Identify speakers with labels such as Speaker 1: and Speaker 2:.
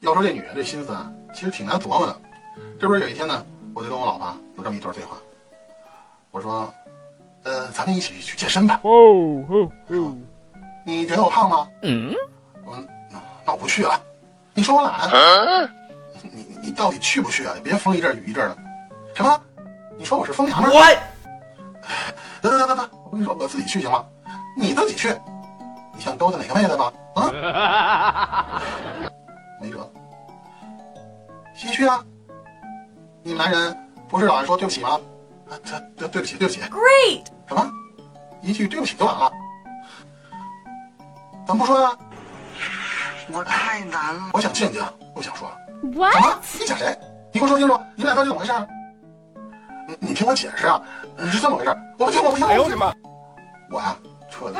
Speaker 1: 要说这女人这心思啊，其实挺难琢磨的。这不是有一天呢，我就跟我老婆有这么一段对话。我说，呃，咱们一起去健身吧。
Speaker 2: 哦哦哦！
Speaker 1: 你觉得我胖吗？
Speaker 2: 嗯。
Speaker 1: 我说，那我不去了。你说我懒？你你到底去不去啊？你别风一阵雨一阵的。什么？你说我是疯娘们？
Speaker 2: 我。
Speaker 1: 得得得得得，我跟你说，我自己去行吗？你自己去。你想勾搭哪个妹子吗？啊？没辙。谁去啊？你们男人不是老爱说对不起吗？啊，这对对不起对不起。
Speaker 3: Great。
Speaker 1: 什么？一句对不起就完了？怎么不说呀？
Speaker 4: 我太难了。
Speaker 1: 我想静静，不想说。
Speaker 3: What？
Speaker 1: 什么？你想谁？你给我说清楚，你们俩到底怎么回事？你你听我解释啊！是这么回事，我不听我不听。
Speaker 2: 哎呦我的妈！
Speaker 1: 我呀，彻底。